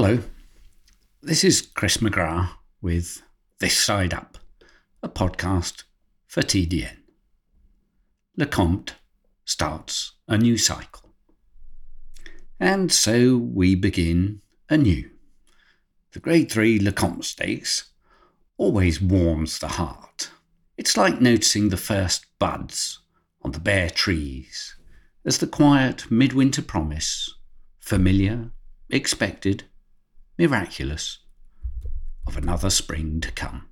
Hello, this is Chris McGrath with This Side Up, a podcast for TDN. Lecomte starts a new cycle. And so we begin anew. The Grade 3 Lecomte Stakes always warms the heart. It's like noticing the first buds on the bare trees as the quiet midwinter promise, familiar, expected, miraculous, of another spring to come.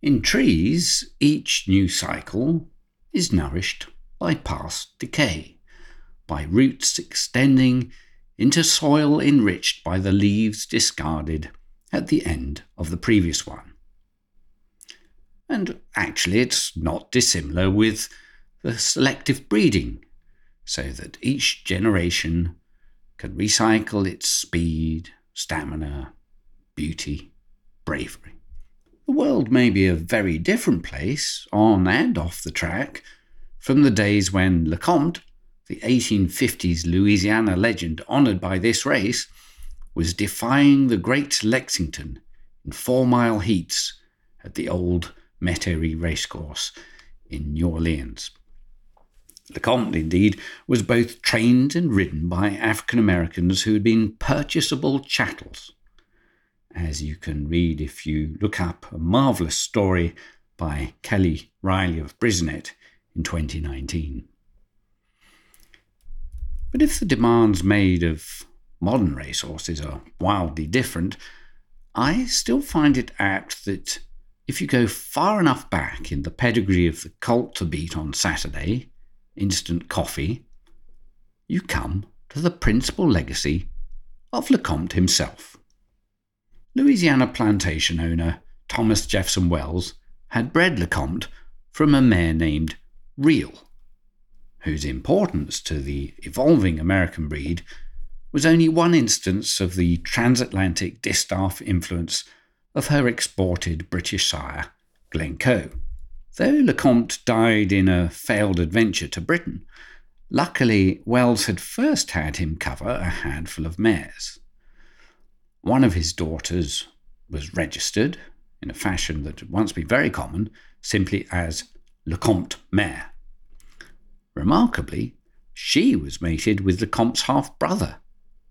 In trees, each new cycle is nourished by past decay, by roots extending into soil enriched by the leaves discarded at the end of the previous one. And actually, it's not dissimilar with the selective breeding, so that each generation can recycle its speed, stamina, beauty, bravery. The world may be a very different place, on and off the track, from the days when Lecomte, the 1850s Louisiana legend honoured by this race, was defying the great Lexington in four mile heats at the old Metairie racecourse in New Orleans. Lecomte, indeed, was both trained and ridden by African Americans who had been purchasable chattels as you can read if you look up a marvellous story by Kelly Riley of Brisnet in 2019. But if the demands made of modern racehorses are wildly different, I still find it apt that if you go far enough back in the pedigree of the colt to beat on Saturday, instant coffee, you come to the principal legacy of Lecomte himself. Louisiana plantation owner Thomas Jefferson Wells had bred Lecomte from a mare named Reel, whose importance to the evolving American breed was only one instance of the transatlantic distaff influence of her exported British sire, Glencoe. Though Lecomte died in a failed adventure to Britain, luckily Wells had first had him cover a handful of mares. One of his daughters was registered in a fashion that had once been very common, simply as Lecomte Mare. Remarkably, she was mated with Lecomte's half brother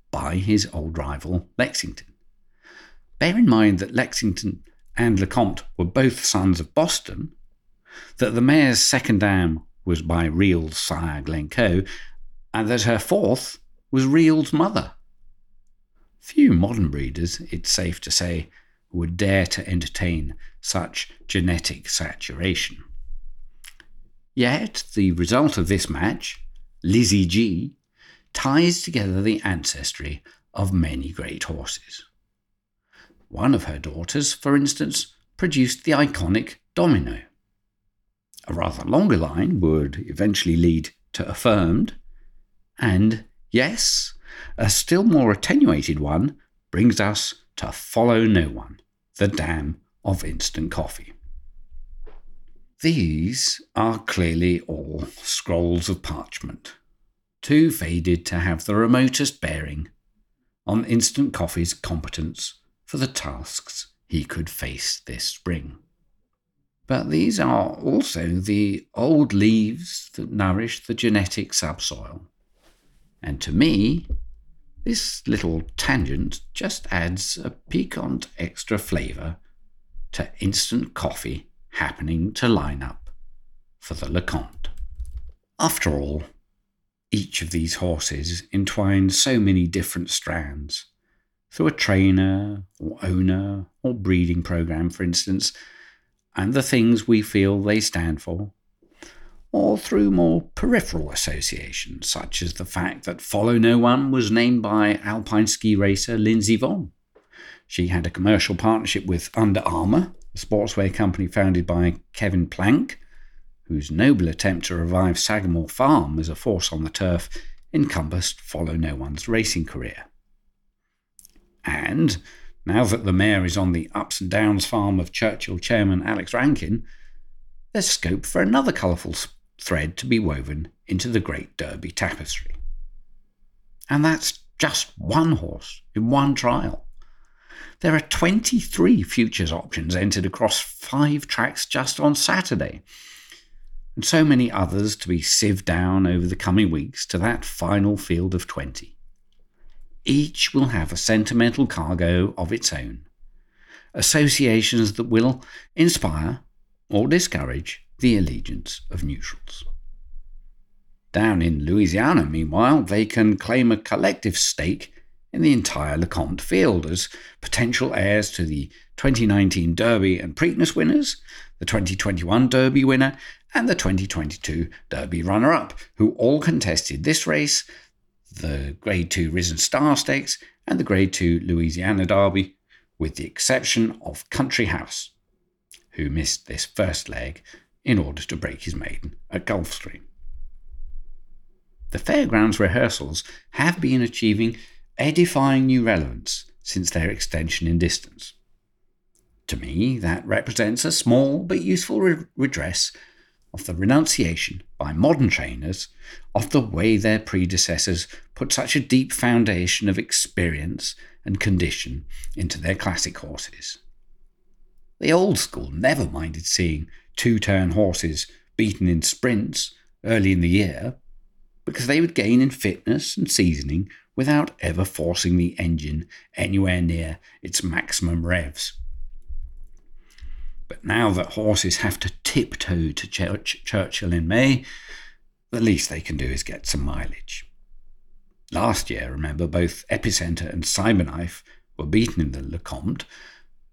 by his old rival Lexington. Bear in mind that Lexington and Lecomte were both sons of Boston, that the mare's second dam was by Reel's sire Glencoe, and that her fourth was Reel's mother. Few modern breeders, it's safe to say, would dare to entertain such genetic saturation. Yet, the result of this match, Lizzie G, ties together the ancestry of many great horses. One of her daughters, for instance, produced the iconic Domino. A rather longer line would eventually lead to Affirmed, and yes, a still more attenuated one brings us to Follow No One, the dam of instant coffee. These are clearly all scrolls of parchment, too faded to have the remotest bearing on instant coffee's competence for the tasks he could face this spring. But these are also the old leaves that nourish the genetic subsoil. And to me, this little tangent just adds a piquant extra flavour to instant coffee happening to line up for the Lecomte. After all, each of these horses entwines so many different strands. Through a trainer, or owner, or breeding program, for instance, and the things we feel they stand for, or through more peripheral associations, such as the fact that Follow No One was named by alpine ski racer Lindsey Vonn. She had a commercial partnership with Under Armour, a sportswear company founded by Kevin Plank, whose noble attempt to revive Sagamore Farm as a force on the turf encompassed Follow No One's racing career. And now that the mare is on the Upson Downs farm of Churchill chairman Alex Rankin, there's scope for another colourful thread to be woven into the great Derby tapestry. And that's just one horse in one trial. There are 23 futures options entered across five tracks just on Saturday, and so many others to be sieved down over the coming weeks to that final field of 20. Each will have a sentimental cargo of its own, associations that will inspire or discourage the allegiance of neutrals. Down in Louisiana, meanwhile, they can claim a collective stake in the entire Lecomte field as potential heirs to the 2019 Derby and Preakness winners, the 2021 Derby winner, and the 2022 Derby runner up, who all contested this race, the Grade 2 Risen Star Stakes, and the Grade 2 Louisiana Derby, with the exception of Country House, who missed this first leg in order to break his maiden at Gulfstream. The fairgrounds rehearsals have been achieving edifying new relevance since their extension in distance. To me, that represents a small but useful re- redress of the renunciation by modern trainers of the way their predecessors put such a deep foundation of experience and condition into their classic horses. The old school never minded seeing two turn horses beaten in sprints early in the year because they would gain in fitness and seasoning without ever forcing the engine anywhere near its maximum revs. But now that horses have to tiptoe to Church- Churchill in May, the least they can do is get some mileage. Last year, remember, both Epicenter and Cyberknife were beaten in the Lecomte,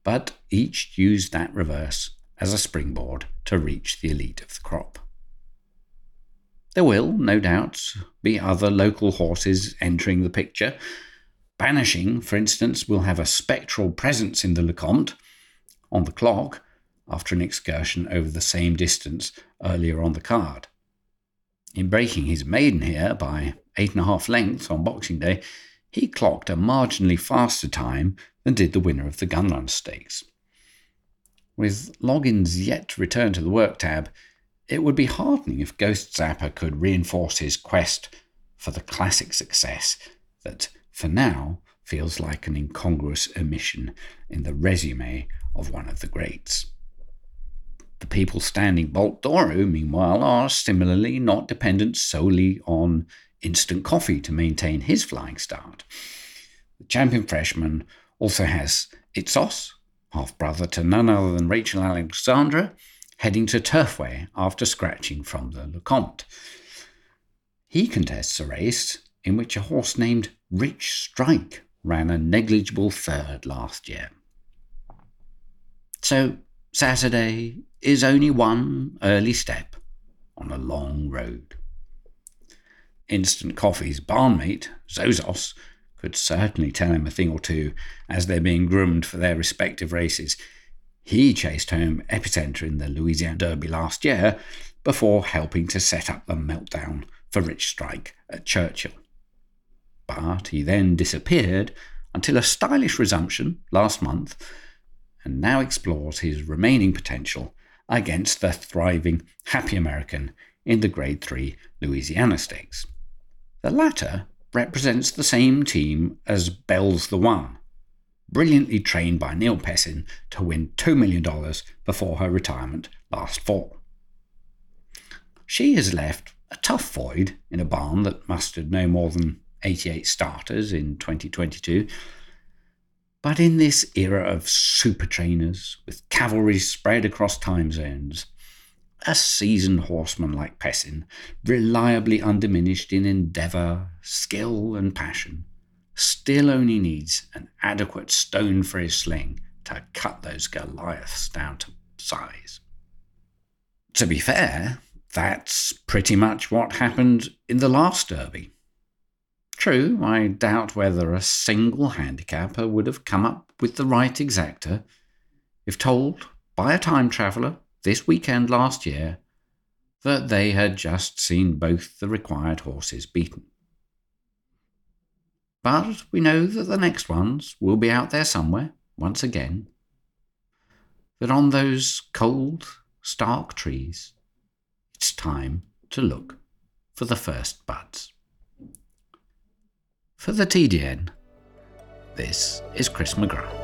but each used that reverse as a springboard to reach the elite of the crop. There will, no doubt, be other local horses entering the picture. Banishing, for instance, will have a spectral presence in the Lecomte on the clock after an excursion over the same distance earlier on the card. In breaking his maiden here by eight and a half lengths on Boxing Day, he clocked a marginally faster time than did the winner of the Gunrun Stakes. With Loggins yet to return to the work tab, it would be heartening if Ghostzapper could reinforce his quest for the classic success that, for now, feels like an incongruous omission in the resume of one of the greats. The people standing Bolt D'Oro, meanwhile, are similarly not dependent solely on instant coffee to maintain his flying start. The champion freshman also has Itzos, half brother to none other than Rachel Alexandra, heading to Turfway after scratching from the Lecomte. He contests a race in which a horse named Rich Strike ran a negligible third last year. So, Saturday is only one early step on a long road. Instant Coffee's barnmate, Zozos, could certainly tell him a thing or two as they're being groomed for their respective races he chased home Epicenter in the Louisiana Derby last year before helping to set up the meltdown for Rich Strike at Churchill. But he then disappeared until a stylish resumption last month and now explores his remaining potential against the thriving Happy American in the Grade 3 Louisiana Stakes. The latter represents the same team as Bell's the One, brilliantly trained by Neil Pessin to win $2 million before her retirement last fall. She has left a tough void in a barn that mustered no more than 88 starters in 2022. But in this era of super trainers, with cavalry spread across time zones, a seasoned horseman like Pessin, reliably undiminished in endeavour, skill, and passion, still only needs an adequate stone for his sling to cut those Goliaths down to size. To be fair, that's pretty much what happened in the last Derby. True, I doubt whether a single handicapper would have come up with the right exacta if told by a time traveller this weekend last year that they had just seen both the required horses beaten. But we know that the next ones will be out there somewhere, once again. That on those cold, stark trees, it's time to look for the first buds. For the TDN, this is Chris McGrath.